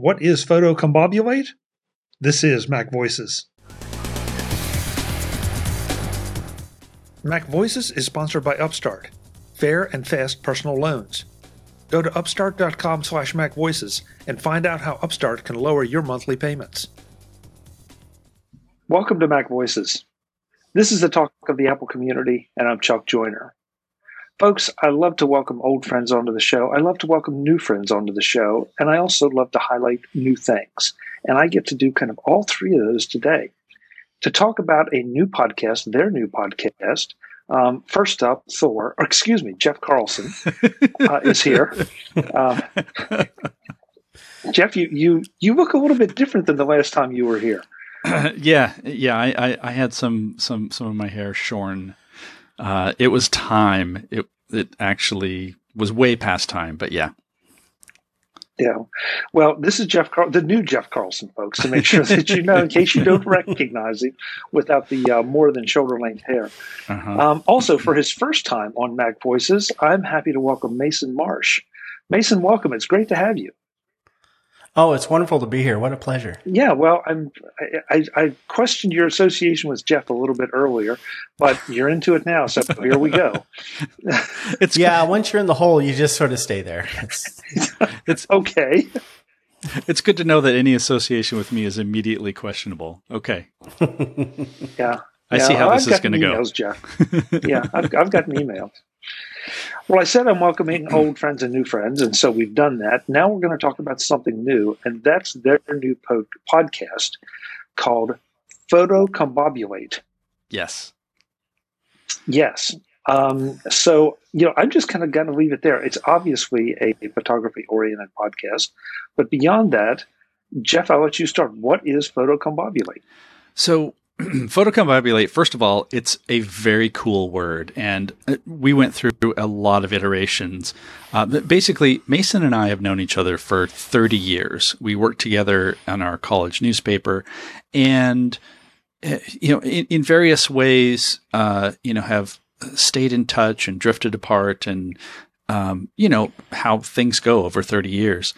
What is photocombobulate? This is Mac Voices. Mac Voices is sponsored by Upstart, fair and fast personal loans. Go to upstart.com slash macvoices and find out how Upstart can lower your monthly payments. Welcome to Mac Voices. This is the talk of the Apple community, and I'm Chuck Joiner. Folks, I love to welcome old friends onto the show. I love to welcome new friends onto the show. And I also love to highlight new things. And I get to do kind of all three of those today. To talk about a new podcast, their new podcast, um, first up, Thor, or excuse me, Jeff Carlson uh, is here. Uh, Jeff, you, you you look a little bit different than the last time you were here. Yeah, yeah, I, I, I, had some some some of my hair shorn uh, it was time. It it actually was way past time, but yeah. Yeah. Well, this is Jeff, Car- the new Jeff Carlson, folks, to make sure that you know, in case you don't recognize him without the uh, more than shoulder length hair. Uh-huh. Um, also, for his first time on Mac Voices, I'm happy to welcome Mason Marsh. Mason, welcome. It's great to have you. Oh, it's wonderful to be here. What a pleasure. Yeah, well, I'm. I, I, questioned your association with Jeff a little bit earlier, but you're into it now, so here we go. it's yeah. Once you're in the hole, you just sort of stay there. It's, it's okay. It's good to know that any association with me is immediately questionable. Okay. Yeah. I yeah, see how this is going to go. Jeff. yeah, I've, I've gotten emails. Well, I said I'm welcoming old friends and new friends, and so we've done that. Now we're going to talk about something new, and that's their new po- podcast called Photocombobulate. Yes. Yes. Um, so, you know, I'm just kind of going to leave it there. It's obviously a photography oriented podcast, but beyond that, Jeff, I'll let you start. What is Photocombobulate? So, photocombobulate, first of all, it's a very cool word. And uh, we went through a lot of iterations. Uh, basically, Mason and I have known each other for 30 years. We worked together on our college newspaper and, uh, you know, in, in various ways, uh, you know, have stayed in touch and drifted apart and, um, you know, how things go over 30 years.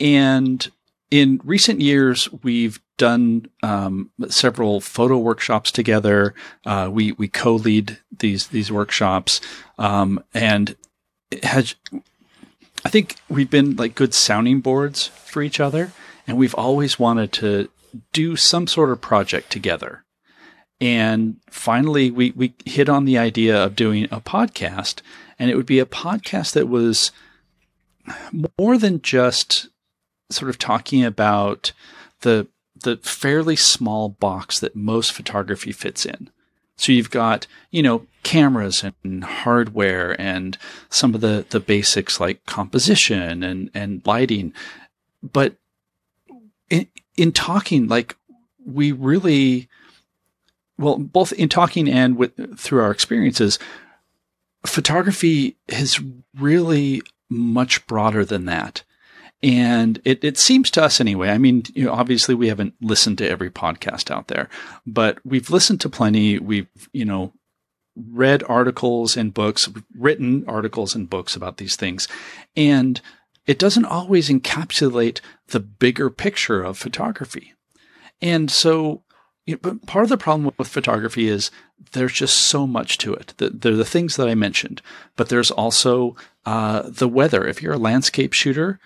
And in recent years, we've done um, several photo workshops together. Uh, we we co-lead these these workshops, um, and has I think we've been like good sounding boards for each other, and we've always wanted to do some sort of project together. And finally, we we hit on the idea of doing a podcast, and it would be a podcast that was more than just sort of talking about the the fairly small box that most photography fits in. So you've got, you know, cameras and hardware and some of the, the basics like composition and, and lighting. But in, in talking, like we really, well, both in talking and with, through our experiences, photography is really much broader than that. And it, it seems to us anyway. I mean, you know, obviously we haven't listened to every podcast out there, but we've listened to plenty. We've, you know, read articles and books, written articles and books about these things. And it doesn't always encapsulate the bigger picture of photography. And so, you know, part of the problem with photography is there's just so much to it. The, there are the things that I mentioned, but there's also uh, the weather. If you're a landscape shooter,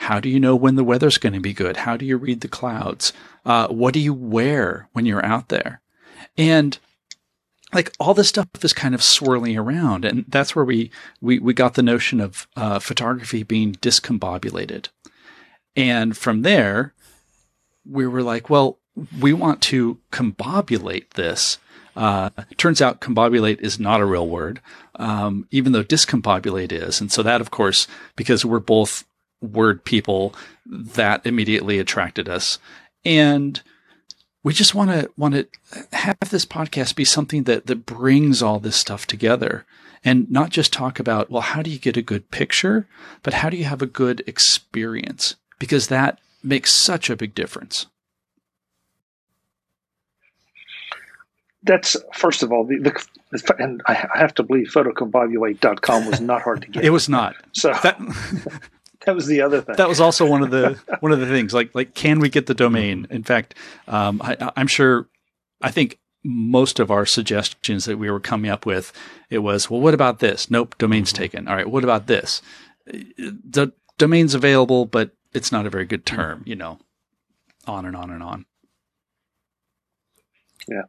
how do you know when the weather's going to be good? How do you read the clouds? Uh, what do you wear when you're out there? And like all this stuff is kind of swirling around, and that's where we we we got the notion of uh, photography being discombobulated. And from there, we were like, well, we want to combobulate this. Uh, turns out combobulate is not a real word, um, even though discombobulate is. And so that, of course, because we're both word people that immediately attracted us. And we just want to want to have this podcast be something that that brings all this stuff together and not just talk about well how do you get a good picture but how do you have a good experience because that makes such a big difference that's first of all the, the and I have to believe photocombobulate.com was not hard to get. it was not. So that, that was the other thing. That was also one of the one of the things. Like like, can we get the domain? In fact, um, I, I'm sure. I think most of our suggestions that we were coming up with, it was, well, what about this? Nope, domain's mm-hmm. taken. All right, what about this? The domain's available, but it's not a very good term, you know, on and on and on. Yeah.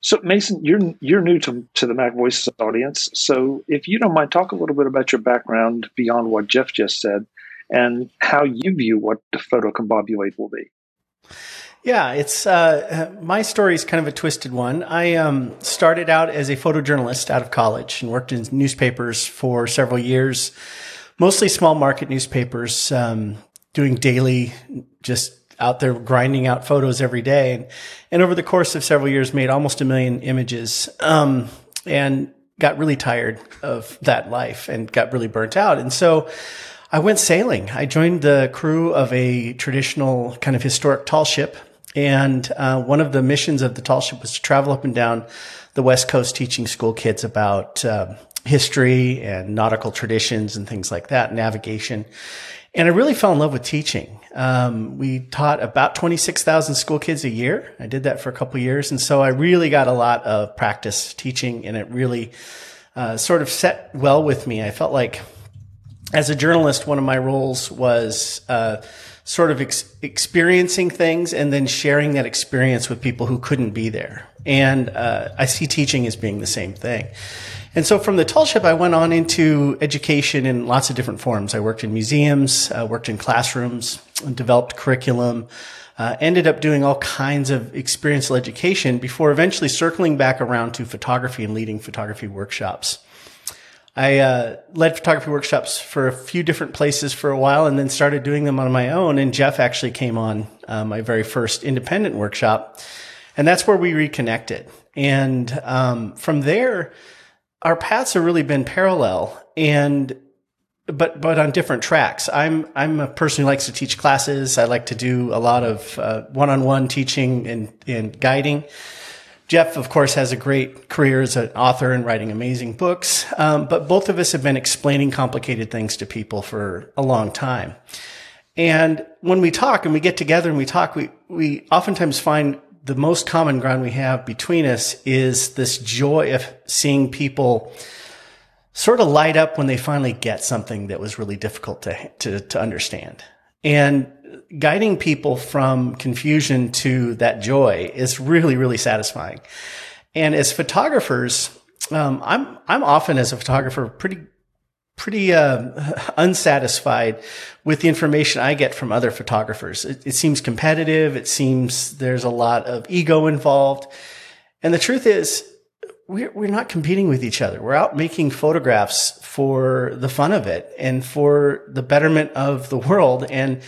So Mason, you're you're new to to the Mac Voices audience. So if you don't mind, talk a little bit about your background beyond what Jeff just said, and how you view what the photo photocombobulate will be. Yeah, it's uh, my story is kind of a twisted one. I um, started out as a photojournalist out of college and worked in newspapers for several years, mostly small market newspapers, um, doing daily, just out there grinding out photos every day. And, and over the course of several years, made almost a million images. Um, and got really tired of that life and got really burnt out. And so I went sailing. I joined the crew of a traditional kind of historic tall ship and uh, one of the missions of the tall ship was to travel up and down the West Coast teaching school kids about uh, history and nautical traditions and things like that, navigation. And I really fell in love with teaching. Um, we taught about 26,000 school kids a year. I did that for a couple years. And so I really got a lot of practice teaching and it really uh, sort of set well with me. I felt like as a journalist, one of my roles was uh, sort of ex- experiencing things and then sharing that experience with people who couldn't be there. And uh, I see teaching as being the same thing. And so from the tall ship, I went on into education in lots of different forms. I worked in museums, uh, worked in classrooms, developed curriculum, uh, ended up doing all kinds of experiential education before eventually circling back around to photography and leading photography workshops. I uh, led photography workshops for a few different places for a while and then started doing them on my own. And Jeff actually came on uh, my very first independent workshop. And that's where we reconnected. And um, from there, our paths have really been parallel and but but on different tracks. I'm I'm a person who likes to teach classes. I like to do a lot of uh, one-on-one teaching and, and guiding. Jeff, of course, has a great career as an author and writing amazing books. Um, but both of us have been explaining complicated things to people for a long time. And when we talk and we get together and we talk, we, we oftentimes find the most common ground we have between us is this joy of seeing people sort of light up when they finally get something that was really difficult to, to, to understand. And guiding people from confusion to that joy is really, really satisfying. And as photographers, um, I'm I'm often as a photographer pretty pretty uh, unsatisfied with the information I get from other photographers. It, it seems competitive. It seems there's a lot of ego involved. And the truth is, we're, we're not competing with each other. We're out making photographs for the fun of it and for the betterment of the world. And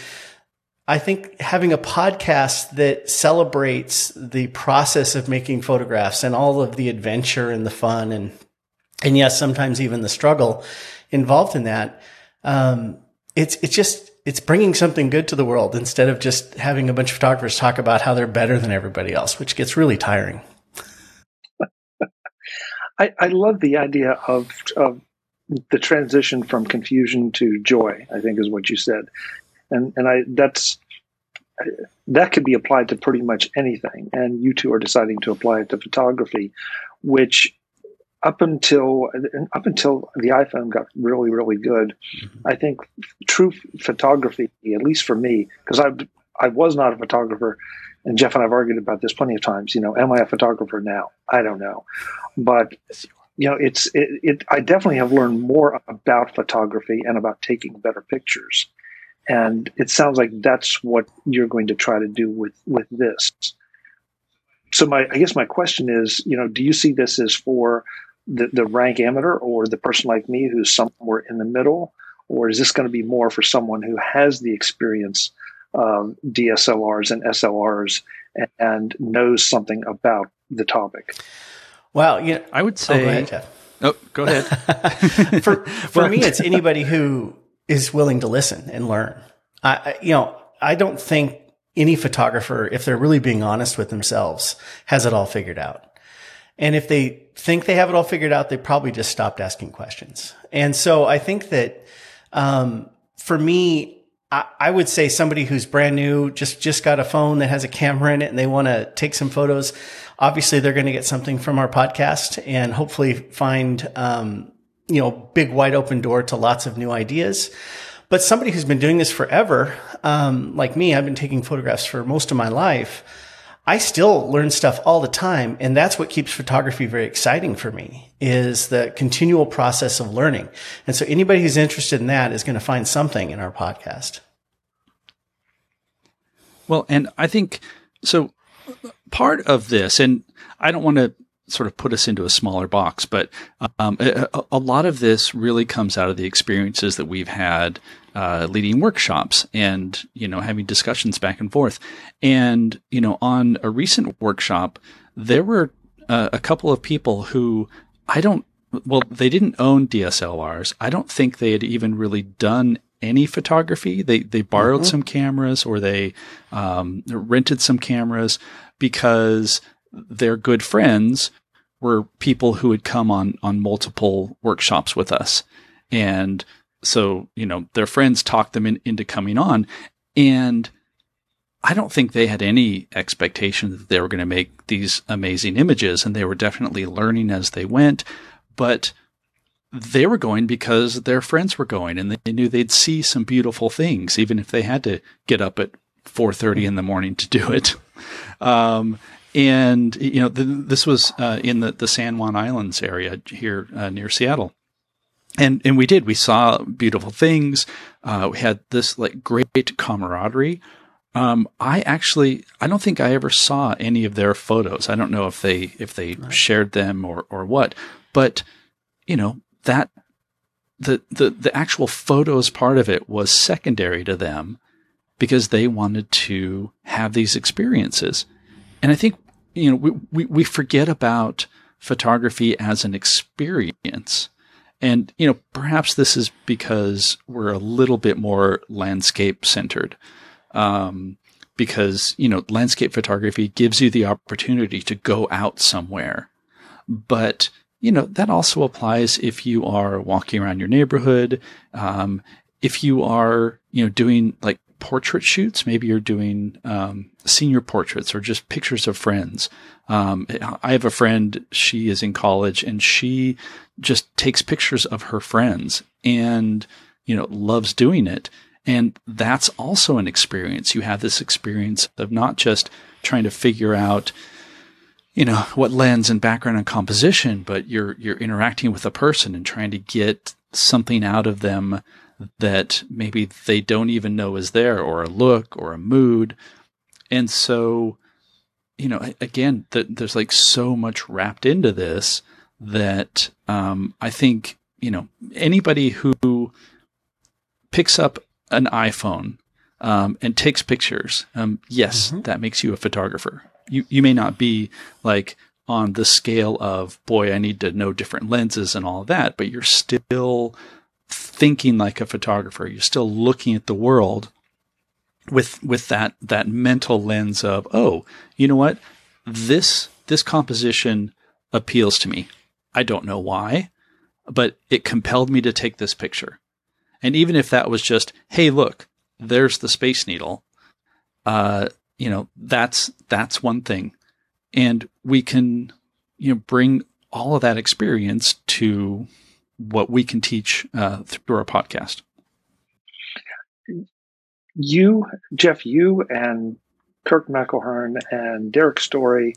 I think having a podcast that celebrates the process of making photographs and all of the adventure and the fun and and yes, sometimes even the struggle involved in that. Um, it's it's just it's bringing something good to the world instead of just having a bunch of photographers talk about how they're better than everybody else, which gets really tiring. I, I love the idea of of the transition from confusion to joy. I think is what you said and and I that's that could be applied to pretty much anything. And you two are deciding to apply it to photography, which up until up until the iPhone got really really good, mm-hmm. I think true photography, at least for me, because I I was not a photographer, and Jeff and I've argued about this plenty of times. You know, am I a photographer now? I don't know, but you know, it's it, it I definitely have learned more about photography and about taking better pictures and it sounds like that's what you're going to try to do with with this so my i guess my question is you know do you see this as for the, the rank amateur or the person like me who's somewhere in the middle or is this going to be more for someone who has the experience of dslrs and slrs and, and knows something about the topic well yeah i would say oh, go ahead, Jeff. Oh, go ahead. for for me, it's anybody who is willing to listen and learn. I, you know, I don't think any photographer, if they're really being honest with themselves, has it all figured out. And if they think they have it all figured out, they probably just stopped asking questions. And so I think that, um, for me, I, would say somebody who's brand new, just, just got a phone that has a camera in it and they want to take some photos. Obviously, they're going to get something from our podcast and hopefully find, um, you know, big wide open door to lots of new ideas. But somebody who's been doing this forever, um, like me, I've been taking photographs for most of my life. I still learn stuff all the time. And that's what keeps photography very exciting for me is the continual process of learning. And so anybody who's interested in that is going to find something in our podcast. Well, and I think so part of this, and I don't want to sort of put us into a smaller box, but um, a, a, lot of this really comes out of the experiences that we've had uh, leading workshops and you know having discussions back and forth. And you know, on a recent workshop, there were uh, a couple of people who I don't. Well, they didn't own DSLRs. I don't think they had even really done any photography. They they borrowed mm-hmm. some cameras or they um, rented some cameras because their good friends were people who had come on on multiple workshops with us, and so you know their friends talked them in, into coming on, and I don't think they had any expectation that they were going to make these amazing images, and they were definitely learning as they went, but they were going because their friends were going and they knew they'd see some beautiful things even if they had to get up at 4.30 in the morning to do it. Um, and you know, this was uh, in the, the San Juan Islands area here uh, near Seattle. And, and we did, we saw beautiful things. Uh, we had this like great camaraderie. Um, I actually, I don't think I ever saw any of their photos. I don't know if they, if they right. shared them or, or what, but you know, that the, the, the actual photos part of it was secondary to them because they wanted to have these experiences. And I think, you know, we, we, we forget about photography as an experience. And, you know, perhaps this is because we're a little bit more landscape centered. Um, because, you know, landscape photography gives you the opportunity to go out somewhere. But, you know, that also applies if you are walking around your neighborhood. Um, if you are, you know, doing like portrait shoots. Maybe you're doing um, senior portraits or just pictures of friends. Um, I have a friend, she is in college and she just takes pictures of her friends and, you know, loves doing it. And that's also an experience. You have this experience of not just trying to figure out, you know, what lens and background and composition, but you're, you're interacting with a person and trying to get something out of them that maybe they don't even know is there, or a look, or a mood. And so, you know, again, the, there's like so much wrapped into this that um, I think, you know, anybody who picks up an iPhone um, and takes pictures, um, yes, mm-hmm. that makes you a photographer. You, you may not be like on the scale of, boy, I need to know different lenses and all that, but you're still thinking like a photographer. You're still looking at the world with with that that mental lens of, oh, you know what? This this composition appeals to me. I don't know why, but it compelled me to take this picture. And even if that was just, hey, look, there's the Space Needle, uh, you know, that's that's one thing. And we can, you know, bring all of that experience to what we can teach uh, through our podcast. You, Jeff, you and Kirk McElhearn and Derrick Story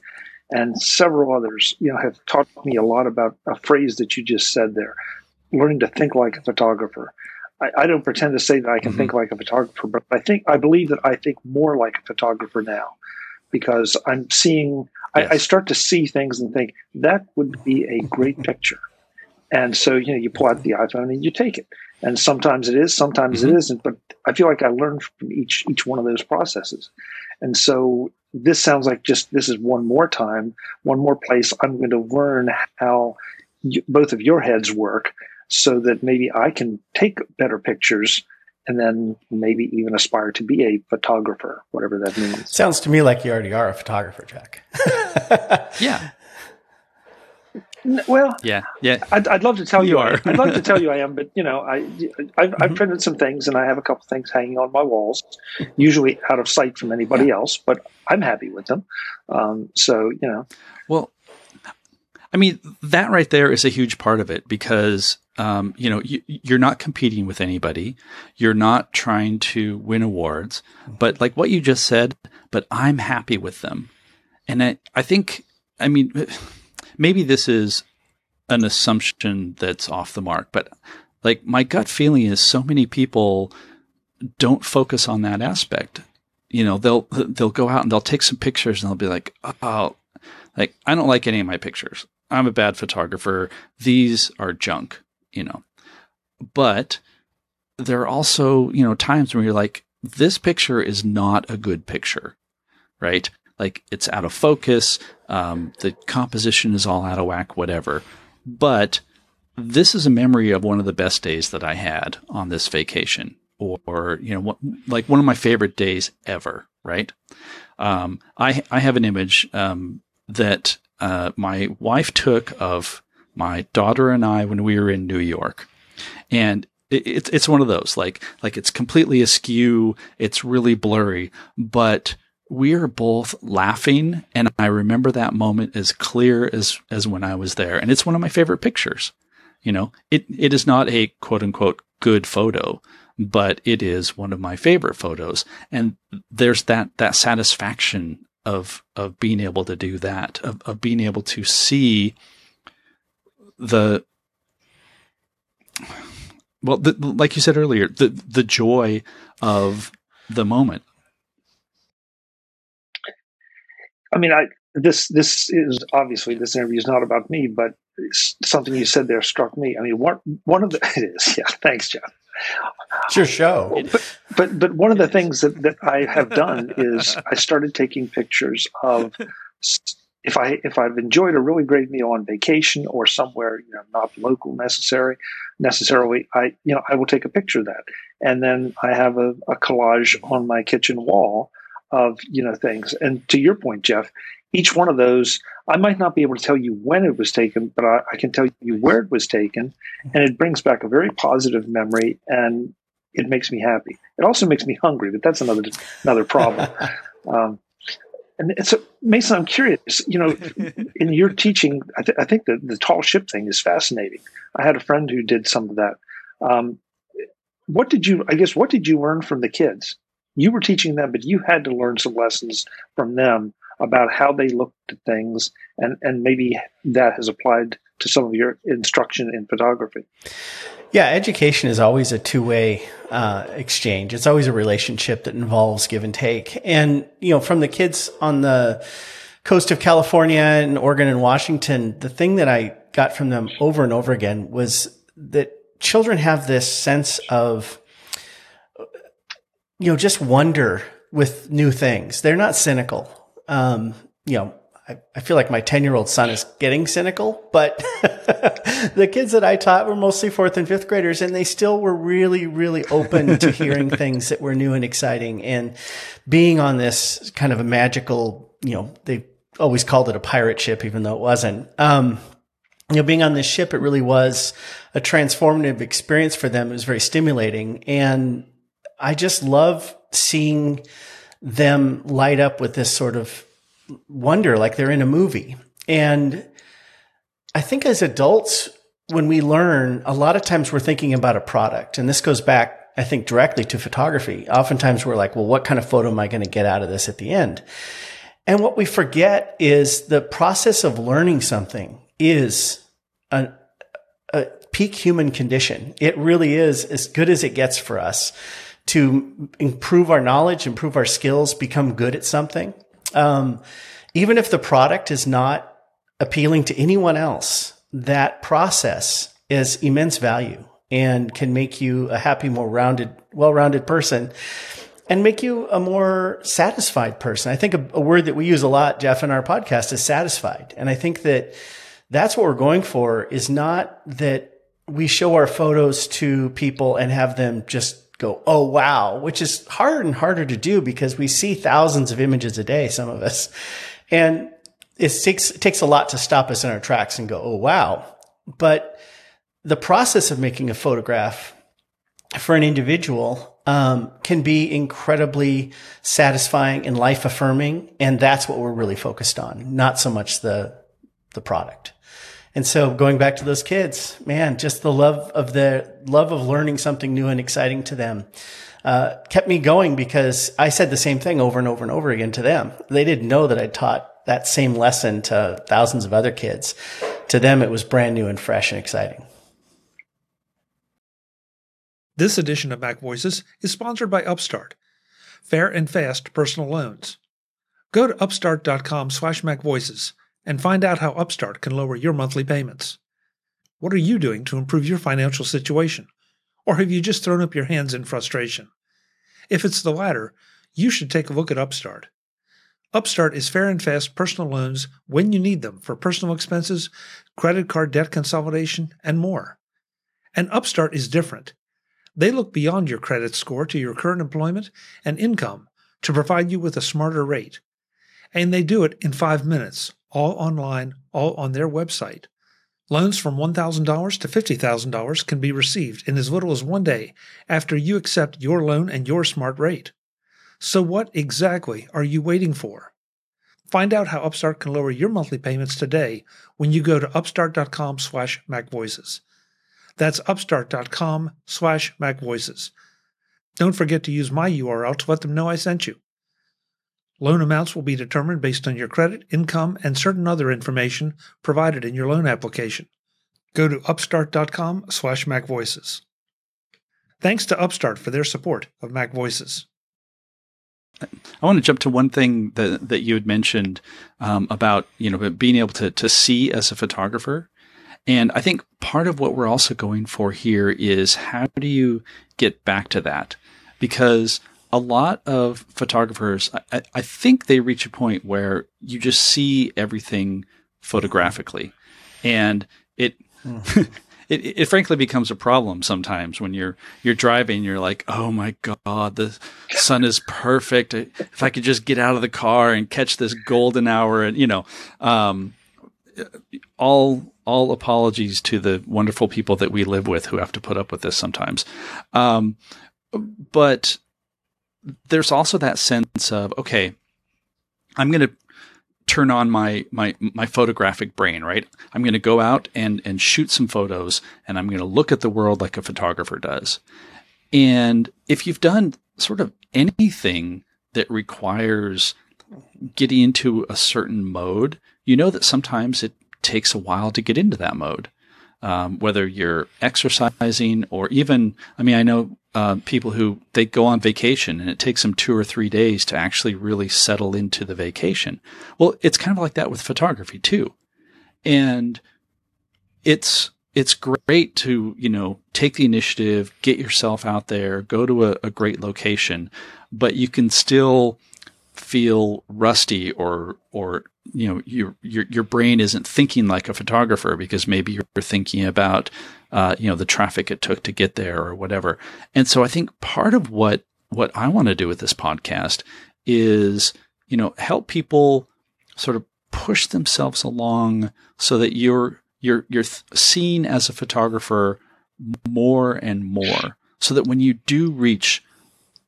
and several others, you know, have taught me a lot about a phrase that you just said there, learning to think like a photographer. I, I don't pretend to say that I can mm-hmm. think like a photographer, but I think I believe that I think more like a photographer now because I'm seeing, yes. I, I start to see things and think that would be a great picture. And so, you know, you pull out the iPhone and you take it. And sometimes it is, sometimes mm-hmm. it isn't. But I feel like I learned from each each one of those processes. And so this sounds like just this is one more time, one more place I'm going to learn how you, both of your heads work so that maybe I can take better pictures and then maybe even aspire to be a photographer, whatever that means. Sounds to me like you already are a photographer, Jack. yeah. Well, yeah, yeah. I'd, I'd love to tell you, You I- are. I'd love to tell you I am, but you know, I I've, Mm-hmm. I've printed some things, and I have a couple things hanging on my walls, usually out of sight from anybody else. But I'm happy with them. Um, so you know, Well, I mean, that right there is a huge part of it because, um, you know, you, you're not competing with anybody. You're not trying to win awards, but like what you just said, but I'm happy with them. And I, I think, I mean, maybe this is an assumption that's off the mark, but like my gut feeling is so many people don't focus on that aspect. You know, they'll they'll go out and they'll take some pictures and they'll be like, "Oh, like I don't like any of my pictures. I'm a bad photographer. These are junk." You know, but there are also you know times when you're like, "This picture is not a good picture," right? Like it's out of focus. Um, the composition is all out of whack. Whatever, but this is a memory of one of the best days that I had on this vacation, or, or you know, what, like one of my favorite days ever. Right? Um, I I have an image um, that uh, my wife took of my daughter and I when we were in New York, and it, it's it's one of those like like it's completely askew, it's really blurry, but we are both laughing, and I remember that moment as clear as as when I was there, and it's one of my favorite pictures. You know, it it is not a quote unquote good photo, but it is one of my favorite photos, and there's that that satisfaction of of being able to do that, of of being able to see the well, the, like you said earlier, the the joy of the moment. I mean, I this this is obviously this interview is not about me, but something you said there struck me. I mean, one one of the it is yeah. Thanks, Jeff. It's your show. But but but one of the things that that I have done is I started taking pictures of if I if I've enjoyed a really great meal on vacation or somewhere you know not local necessary necessarily I you know I will take a picture of that and then I have a, a collage on my kitchen wall of you know things and to your point Jeff each one of those I might not be able to tell you when it was taken but I, I can tell you where it was taken and it brings back a very positive memory and it makes me happy it also makes me hungry but that's another another problem um, and so, Mason, I'm curious. You know, in your teaching, I, th- I think that the tall ship thing is fascinating. I had a friend who did some of that. Um, what did you? I guess what did you learn from the kids? You were teaching them, but you had to learn some lessons from them about how they looked at things, and and maybe that has applied to some of your instruction in photography. Yeah, education is always a two way uh, exchange. It's always a relationship that involves give and take. And, you know, from the kids on the coast of California and Oregon and Washington, the thing that I got from them over and over again was that children have this sense of, you know, just wonder with new things. They're not cynical. Um, you know, I, I feel like my 10 year old son is getting cynical, but the kids that I taught were mostly fourth and fifth graders and they still were really, really open to hearing things that were new and exciting and being on this kind of a magical, you know, they always called it a pirate ship, even though it wasn't. Um, you know, being on this ship, it really was a transformative experience for them. It was very stimulating. And I just love seeing them light up with this sort of wonder like they're in a movie. And I think as adults, when we learn, a lot of times we're thinking about a product. And this goes back, I think, directly to photography. Oftentimes we're like, well, what kind of photo am I going to get out of this at the end? And what we forget is the process of learning something is a, a peak human condition. It really is as good as it gets for us to improve our knowledge, improve our skills, become good at something. Um, even if the product is not appealing to anyone else, that process is immense value and can make you a happy, more rounded, well-rounded person and make you a more satisfied person. I think a, a, word that we use a lot, Jeff, in our podcast is satisfied. And I think that that's what we're going for is not that we show our photos to people and have them just go, oh, wow, which is harder and harder to do because we see thousands of images a day, some of us. And it takes, it takes a lot to stop us in our tracks and go, oh, wow. But the process of making a photograph for an individual um, can be incredibly satisfying and life affirming, and that's what we're really focused on, not so much the the product. And so going back to those kids, man, just the love of the love of learning something new and exciting to them. Uh, kept me going because I said the same thing over and over and over again to them. They didn't know that I taught that same lesson to thousands of other kids. To them, it was brand new and fresh and exciting. This edition of Mac Voices is sponsored by Upstart, fair and fast personal loans. Go to upstart.com slash macvoices and find out how Upstart can lower your monthly payments. What are you doing to improve your financial situation? Or have you just thrown up your hands in frustration? If it's the latter, you should take a look at Upstart. Upstart is fair and fast personal loans when you need them for personal expenses, credit card debt consolidation, and more. And Upstart is different. They look beyond your credit score to your current employment and income to provide you with a smarter rate. And they do it in five minutes, all online, all on their website. Loans from $1,000 to $50,000 can be received in as little as one day after you accept your loan and your smart rate. So what exactly are you waiting for? Find out how Upstart can lower your monthly payments today when you go to upstart.com slash macvoices. That's upstart.com slash macvoices. Don't forget to use my URL to let them know I sent you. Loan amounts will be determined based on your credit, income, and certain other information provided in your loan application. Go to upstart.com slash macvoices. Thanks to Upstart for their support of Mac Voices. I want to jump to one thing that that you had mentioned um, about you know being able to to see as a photographer, and I think part of what we're also going for here is how do you get back to that because a lot of photographers, I, I think they reach a point where you just see everything photographically, and it. Mm. it, it frankly becomes a problem sometimes when you're you're driving. You're like, oh my god, the sun is perfect. If I could just get out of the car and catch this golden hour, and you know, um, all all apologies to the wonderful people that we live with who have to put up with this sometimes. Um, but there's also that sense of okay, I'm going to turn on my my my photographic brain, right? I'm going to go out and and shoot some photos and I'm going to look at the world like a photographer does. And if you've done sort of anything that requires getting into a certain mode, you know that sometimes it takes a while to get into that mode. Um, whether you're exercising or even, I mean, I know uh, people who they go on vacation and it takes them two or three days to actually really settle into the vacation. Well, it's kind of like that with photography too, and it's it's great to you know take the initiative, get yourself out there, go to a, a great location, but you can still feel rusty or or you know your your your brain isn't thinking like a photographer because maybe you're thinking about uh, you know the traffic it took to get there or whatever. And so I think part of what what I want to do with this podcast is you know help people sort of push themselves along so that you're you're you're seen as a photographer more and more so that when you do reach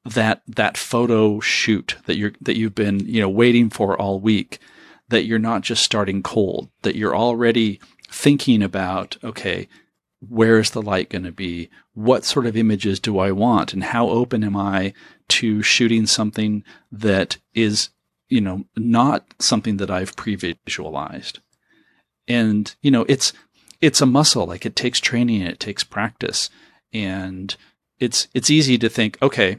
that that photo shoot that you're that you've been you know waiting for all week that you're not just starting cold that you're already thinking about okay where is the light going to be? What sort of images do i want? And how open am i to shooting something that is you know not something that i've pre-visualized? And you know it's it's a muscle like it takes training it takes practice. And it's it's easy to think okay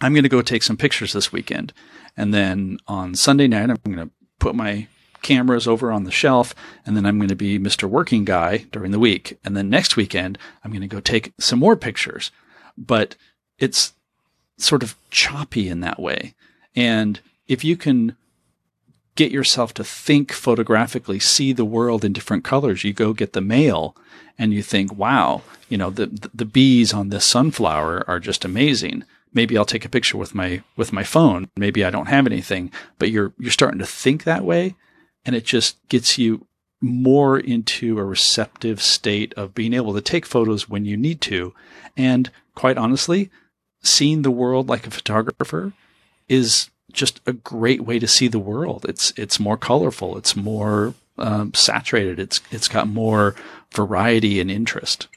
I'm going to go take some pictures this weekend. And then on Sunday night, I'm going to put my cameras over on the shelf and then I'm going to be Mr. Working Guy during the week. And then next weekend, I'm going to go take some more pictures. But it's sort of choppy in that way. And if you can get yourself to think photographically, see the world in different colors, you go get the mail and you think, wow, you know, the, the bees on this sunflower are just amazing maybe I'll take a picture with my with my phone. Maybe I don't have anything, but you're you're starting to think that way. and it just gets you more into a receptive state of being able to take photos when you need to. And quite honestly, seeing the world like a photographer is just a great way to see the world. It's it's more colorful. It's more um, saturated. It's it's got more variety and interest.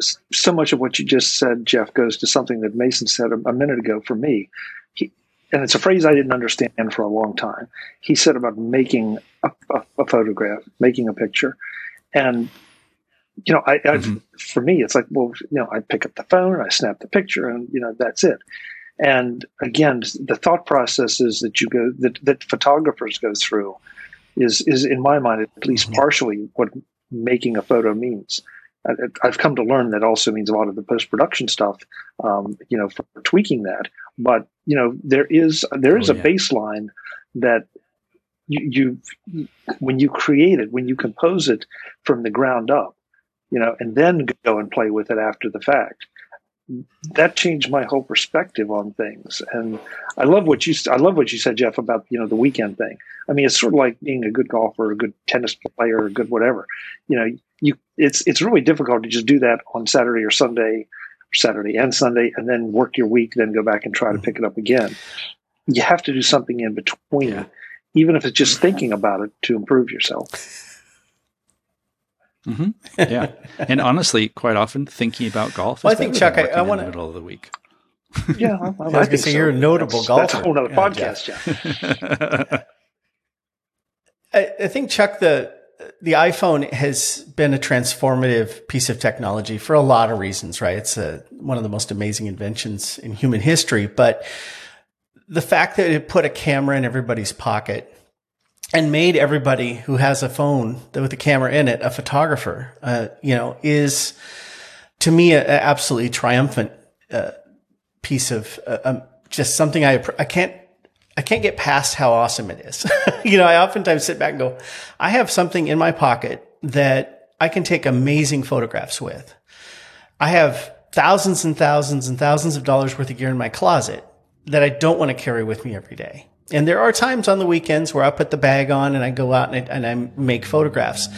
So much of what you just said, Jeff, goes to something that Mason said a, a minute ago for me. He, and it's a phrase I didn't understand for a long time. He said about making a, a, a photograph, making a picture, and you know, I, mm-hmm. for me, it's like, well, you know, I pick up the phone, I snap the picture, and you know, that's it. And again, the thought processes that you go that, that photographers go through is is in my mind at least mm-hmm. partially what making a photo means. I've come to learn that also means a lot of the post production stuff, um, you know, for tweaking that. But you know, there is there is oh, yeah. a baseline that you, you when you create it, when you compose it from the ground up, you know, and then go and play with it after the fact that changed my whole perspective on things. And I love what you I love what you said, Jeff, about you know the weekend thing. I mean, it's sort of like being a good golfer, a good tennis player, a good whatever. You know, you it's it's really difficult to just do that on Saturday or Sunday, or Saturday and Sunday, and then work your week, then go back and try to mm-hmm. pick it up again. You have to do something in between, yeah. even if it's just mm-hmm. thinking about it to improve yourself. Mm-hmm. Yeah, and honestly, quite often thinking about golf. well, I think Chuck, I, I want to middle of the week. yeah, I, I, I was say so. you're a notable that's, golfer. That's a whole other podcast, yeah. I, I think Chuck, the the iPhone has been a transformative piece of technology for a lot of reasons, right? It's a, one of the most amazing inventions in human history, but the fact that it put a camera in everybody's pocket and made everybody who has a phone with a camera in it a photographer, uh, you know, is to me an absolutely triumphant uh, piece of uh, um, just something I I can't I can't get past how awesome it is. you know, I oftentimes sit back and go, I have something in my pocket that I can take amazing photographs with. I have thousands and thousands and thousands of dollars worth of gear in my closet that I don't want to carry with me every day. And there are times on the weekends where I put the bag on and I go out and I, and I make photographs.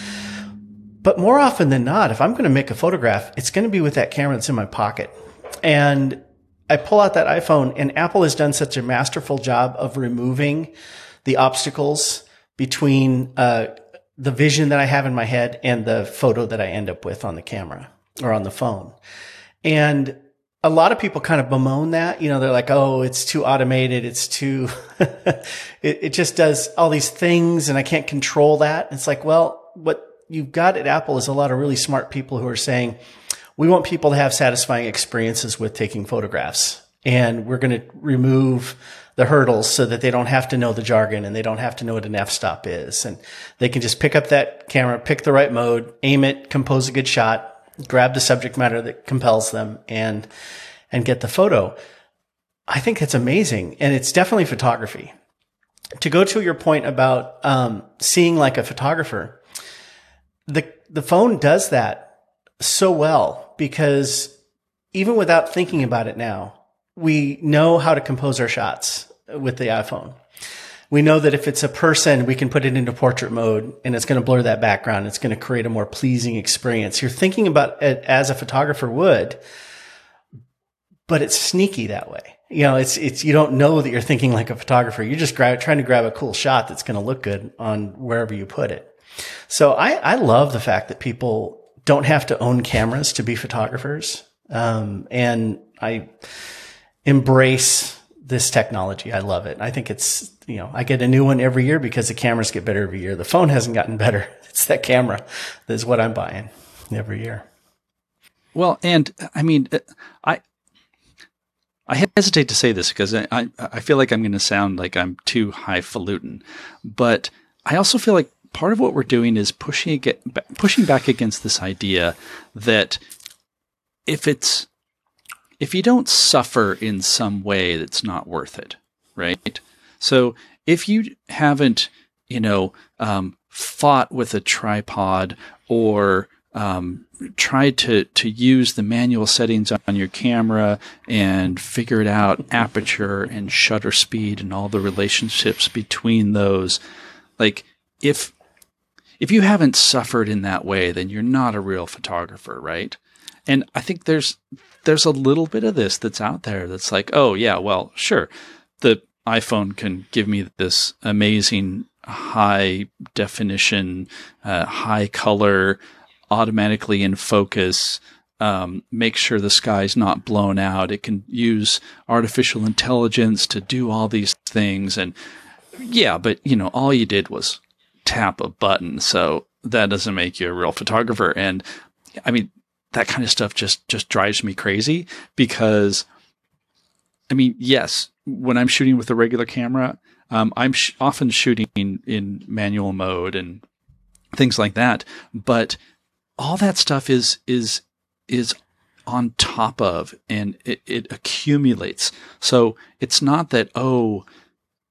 But more often than not, if I'm going to make a photograph, it's going to be with that camera that's in my pocket. And I pull out that iPhone and Apple has done such a masterful job of removing the obstacles between uh, the vision that I have in my head and the photo that I end up with on the camera or on the phone. And a lot of people kind of bemoan that, you know, they're like, Oh, it's too automated. It's too, it, it just does all these things and I can't control that. It's like, well, what you've got at Apple is a lot of really smart people who are saying, we want people to have satisfying experiences with taking photographs and we're going to remove the hurdles so that they don't have to know the jargon and they don't have to know what an f-stop is. And they can just pick up that camera, pick the right mode, aim it, compose a good shot, grab the subject matter that compels them and and get the photo. I think it's amazing, and it's definitely photography. To go to your point about um, seeing like a photographer, the the phone does that so well because even without thinking about it now, we know how to compose our shots with the iPhone we know that if it's a person, we can put it into portrait mode and it's going to blur that background. It's going to create a more pleasing experience. You're thinking about it as a photographer would, but it's sneaky that way. You know, it's, it's, you don't know that you're thinking like a photographer. You're just grab, trying to grab a cool shot that's going to look good on wherever you put it. So I, I love the fact that people don't have to own cameras to be photographers. Um, and I embrace this technology. I love it. I think it's, you know, I get a new one every year because the cameras get better every year. The phone hasn't gotten better. It's that camera that is what I'm buying every year. Well, and I mean, uh, I, I hesitate to say this because I, I feel like I'm going to sound like I'm too highfalutin, but I also feel like part of what we're doing is pushing pushing back against this idea that if it's if you don't suffer in some way that's not worth it, right? So if you haven't, you know, um, fought with a tripod or um, tried to to use the manual settings on your camera and figured out aperture and shutter speed and all the relationships between those, like if if you haven't suffered in that way, then you're not a real photographer, right? And I think there's there's a little bit of this that's out there that's like, oh yeah, well, sure, the iPhone can give me this amazing high definition, uh, high color, automatically in focus. Um, make sure the sky's not blown out. It can use artificial intelligence to do all these things. And yeah, but you know, all you did was tap a button. So that doesn't make you a real photographer. And I mean, that kind of stuff just just drives me crazy because I mean, yes, when I'm shooting with a regular camera, um, I'm sh- often shooting in manual mode and things like that. But all that stuff is is is on top of and it, it accumulates. So it's not that oh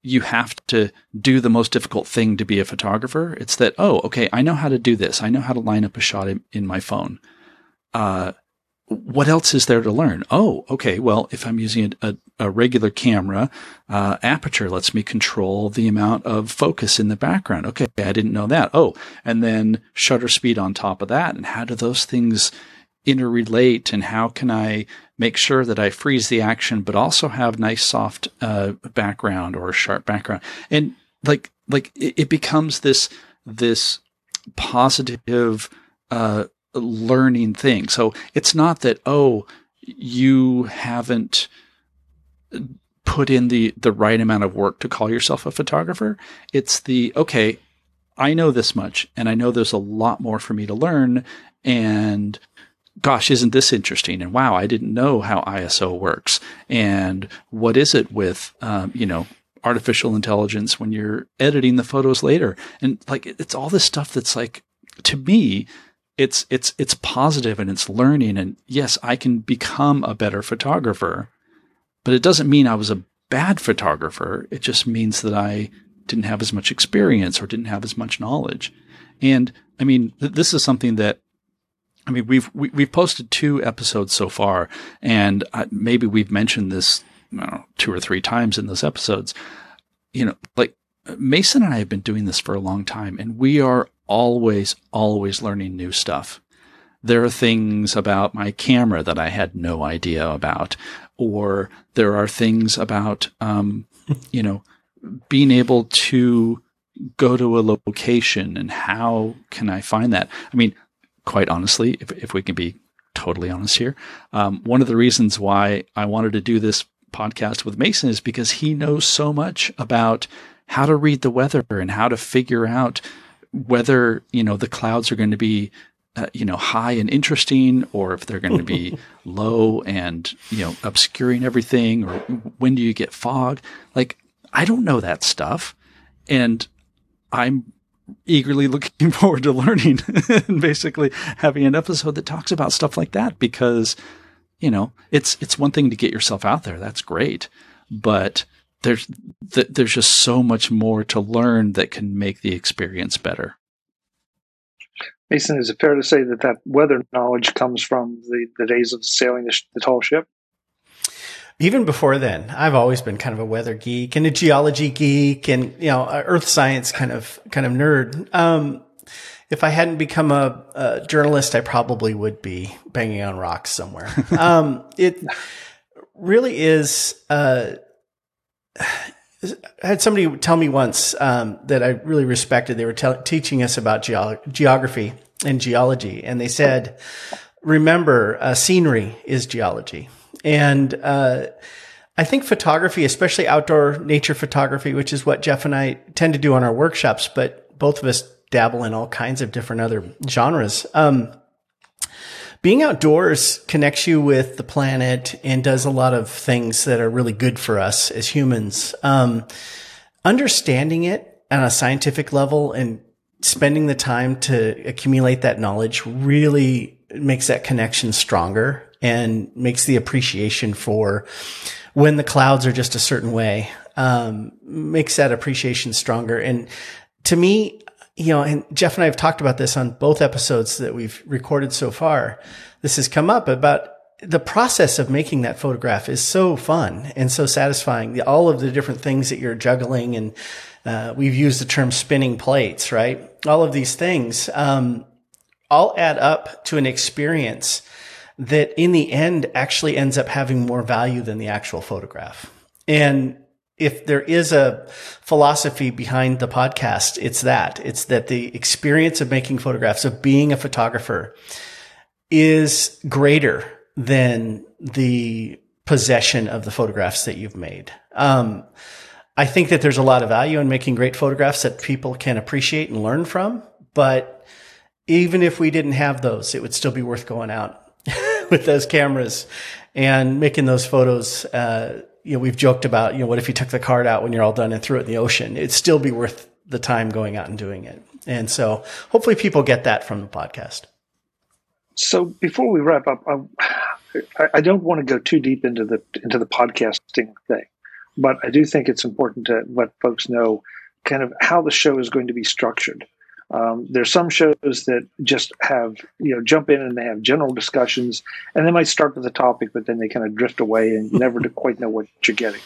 you have to do the most difficult thing to be a photographer. It's that oh okay I know how to do this. I know how to line up a shot in, in my phone uh, what else is there to learn? Oh, okay. Well, if I'm using a, a, a regular camera, uh, aperture lets me control the amount of focus in the background. Okay. I didn't know that. Oh, and then shutter speed on top of that. And how do those things interrelate? And how can I make sure that I freeze the action, but also have nice soft, uh, background or sharp background? And like, like it, it becomes this, this positive, uh, learning thing. So it's not that, oh, you haven't put in the, the right amount of work to call yourself a photographer. It's the, okay, I know this much and I know there's a lot more for me to learn. And gosh, isn't this interesting? And wow, I didn't know how ISO works. And what is it with, um, you know, artificial intelligence when you're editing the photos later? And like, it's all this stuff that's like, to me, it's it's it's positive and it's learning and yes i can become a better photographer but it doesn't mean i was a bad photographer. It just means that i didn't have as much experience or didn't have as much knowledge. And i mean th- this is something that i mean we've we, have we have posted two episodes so far and maybe we've mentioned this know, two or three times in those episodes. You know like mason and i have been doing this for a long time and we are always, always learning new stuff. There are things about my camera that I had no idea about, or there are things about, um, you know, being able to go to a location and how can I find that? I mean, quite honestly, if, if we can be totally honest here, um, one of the reasons why I wanted to do this podcast with Mason is because he knows so much about how to read the weather and how to figure out whether you know the clouds are going to be uh, you know high and interesting or if they're going to be low and you know obscuring everything or when do you get fog? Like i don't know that stuff. And i'm eagerly looking forward to learning and basically having an episode that talks about stuff like that because you know it's it's one thing to get yourself out there. That's great. But there's th- there's just so much more to learn that can make the experience better. Mason, is it fair to say that that weather knowledge comes from the, the days of sailing the, the tall ship? Even before then, I've always been kind of a weather geek and a geology geek, and you know, earth science kind of kind of nerd. Um, if I hadn't become a, a, journalist, I probably would be banging on rocks somewhere. um, it really is. Uh, I had somebody tell me once um, that I really respected. They were te- teaching us about geography and geology, and they said, "Remember, uh, scenery is geology." And uh, I think photography, especially outdoor nature photography, which is what Jeff and I tend to do on our workshops, but both of us dabble in all kinds of different other genres. Um, being outdoors connects you with the planet and does a lot of things that are really good for us as humans. Um, understanding it on a scientific level and spending the time to accumulate that knowledge really makes that connection stronger and makes the appreciation for when the clouds are just a certain way, um, makes that appreciation stronger. And to me, you know, and Jeff and I have talked about this on both episodes that we've recorded so far. This has come up about the process of making that photograph is so fun and so satisfying. All of the different things that you're juggling, and uh, we've used the term spinning plates, right? All of these things um, all add up to an experience that, in the end, actually ends up having more value than the actual photograph. And if there is a philosophy behind the podcast, it's that. It's that the experience of making photographs, of being a photographer, is greater than the possession of the photographs that you've made. Um, I think that there's a lot of value in making great photographs that people can appreciate and learn from. But even if we didn't have those, it would still be worth going out with those cameras and making those photos. Uh, you know, we've joked about, you know, what if you took the card out when you're all done and threw it in the ocean? It'd still be worth the time going out and doing it. And so hopefully people get that from the podcast. So before we wrap up, I, I don't want to go too deep into the into the podcasting thing, but I do think it's important to let folks know kind of how the show is going to be structured. Um, there's some shows that just have you know jump in and they have general discussions, and they might start with a topic, but then they kind of drift away and never quite know what you're getting.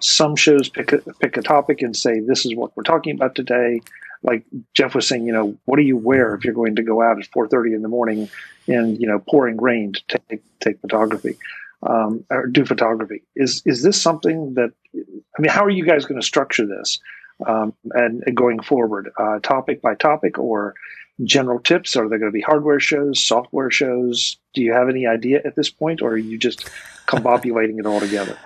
Some shows pick a, pick a topic and say this is what we're talking about today, like Jeff was saying, you know, what do you wear if you're going to go out at 4:30 in the morning in you know pouring rain to take take photography um, or do photography? Is is this something that I mean, how are you guys going to structure this um, and, going forward, uh, topic by topic or general tips? Are there going to be hardware shows, software shows? Do you have any idea at this point, or are you just combobulating it all together?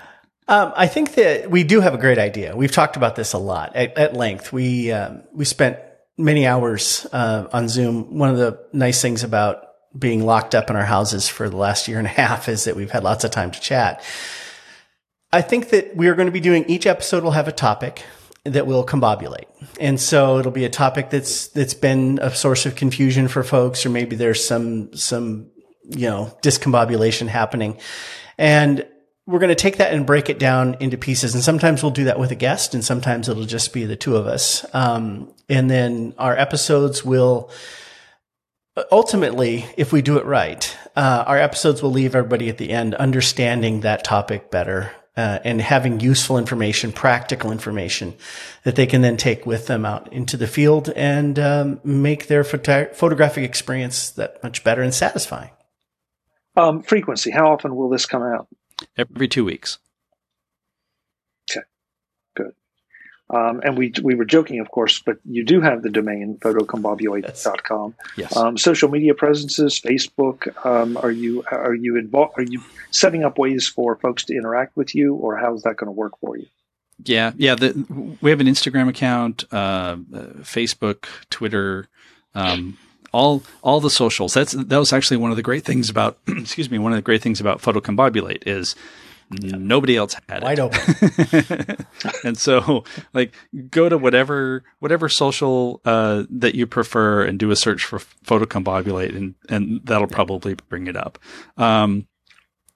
Um, I think that we do have a great idea. We've talked about this a lot at, at length. We um, we spent many hours uh, on Zoom. One of the nice things about being locked up in our houses for the last year and a half is that we've had lots of time to chat. I think that we are going to be doing each episode will have a topic that will combobulate. And so it'll be a topic that's that's been a source of confusion for folks or maybe there's some some you know discombobulation happening. And we're going to take that and break it down into pieces. And sometimes we'll do that with a guest, and sometimes it'll just be the two of us. Um, and then our episodes will ultimately, if we do it right, uh, our episodes will leave everybody at the end understanding that topic better. Uh, and having useful information, practical information that they can then take with them out into the field and um, make their photo- photographic experience that much better and satisfying. Um, frequency. How often will this come out? every two weeks. Okay, good. Um, and we we were joking, of course, but you do have the domain photocombobulate.com. Yes. Um, social media presences, Facebook. Um, are you are you involved? Are you setting up ways for folks to interact with you, or how's that going to work for you? Yeah, yeah. The, we have an Instagram account, uh, uh, Facebook, Twitter. Um, all all the socials. That's that was actually one of the great things about excuse me, one of the great things about Photocombobulate is nobody else had wide it. open. and so like go to whatever whatever social uh, that you prefer and do a search for Photocombobulate and and that'll probably bring it up. Um,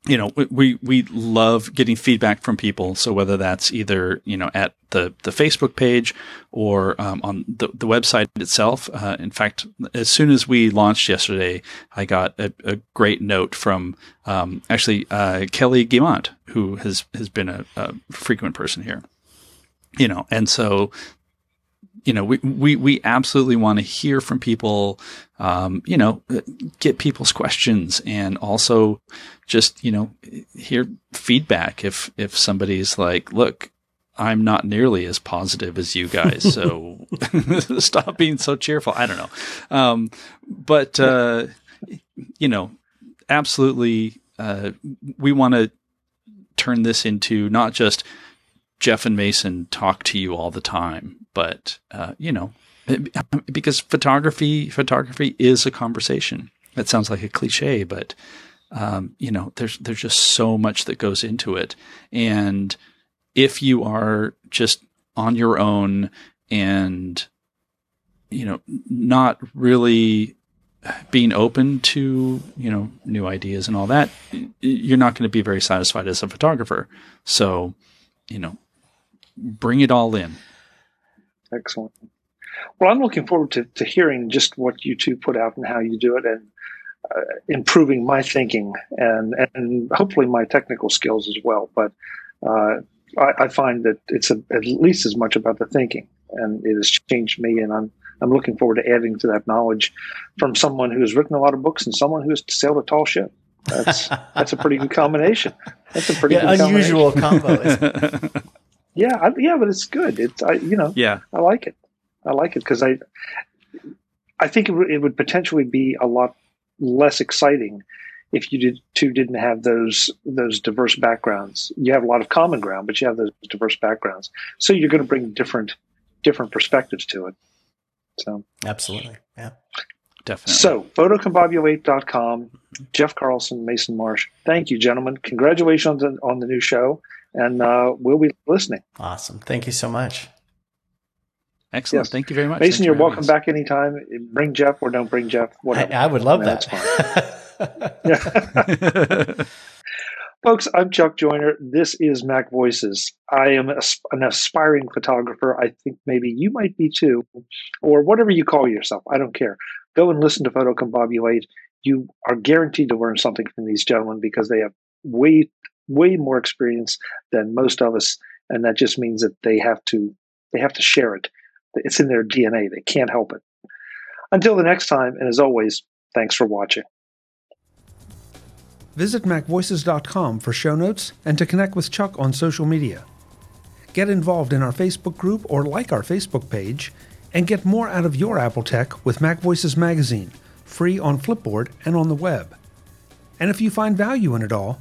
you know, we, we love getting feedback from people. So whether that's either, you know, at the, the Facebook page or um, on the, the website itself. Uh, in fact, as soon as we launched yesterday, I got a, a great note from um, actually uh, Kelly Guimont, who has, has been a, a frequent person here. You know, and so you know, we, we, we absolutely want to hear from people, um, you know, get people's questions and also just, you know, hear feedback if, if somebody's like, look, I'm not nearly as positive as you guys. So stop being so cheerful. I don't know. Um, but, uh, you know, absolutely, uh, we want to turn this into not just Jeff and Mason talk to you all the time, but uh, you know, because photography photography is a conversation. That sounds like a cliche, but um, you know, there's there's just so much that goes into it, and if you are just on your own and you know not really being open to you know new ideas and all that you're not going to be very satisfied as a photographer so you know bring it all in Excellent. Well, I'm looking forward to, to hearing just what you two put out and how you do it. And uh, improving my thinking and and hopefully my technical skills as well. But uh, I, I, find that it's a, at least as much about the thinking, and it has changed me. And I'm I'm looking forward to adding to that knowledge from someone who has written a lot of books and someone who has sailed a tall ship. That's that's a pretty good combination. That's a pretty yeah, unusual combo. yeah, I, yeah, but it's good. It's I you know yeah I like it. I like it because I I think it, w- it would potentially be a lot less exciting if you did two didn't have those those diverse backgrounds. You have a lot of common ground, but you have those diverse backgrounds. So you're going to bring different different perspectives to it. So absolutely, yeah, definitely. So photocombobulate.com, Jeff Carlson, Mason Marsh. Thank you, gentlemen. Congratulations on, on the new show, and uh, we'll be listening. Awesome. Thank you so much. Excellent. Yes. Thank you very much. Mason, you're welcome back anytime. Bring Jeff or don't bring Jeff. Whatever. I, I would love that. That's. Folks, I'm Chuck Joiner. This is MacVoices. I am a, an aspiring photographer. I think maybe you might be too, or whatever you call yourself. I don't care. Go and listen to Photo Photocombobulate. You are guaranteed to learn something from these gentlemen because they have way, way more experience than most of us, and that just means that they have to they have to share it. It's in their DNA. They can't help it. Until the next time, and as always, thanks for watching. Visit MacVoices.com for show notes and to connect with Chuck on social media. Get involved in our Facebook group or like our Facebook page, and get more out of your Apple tech with MacVoices Magazine, free on Flipboard and on the web. And if you find value in it all,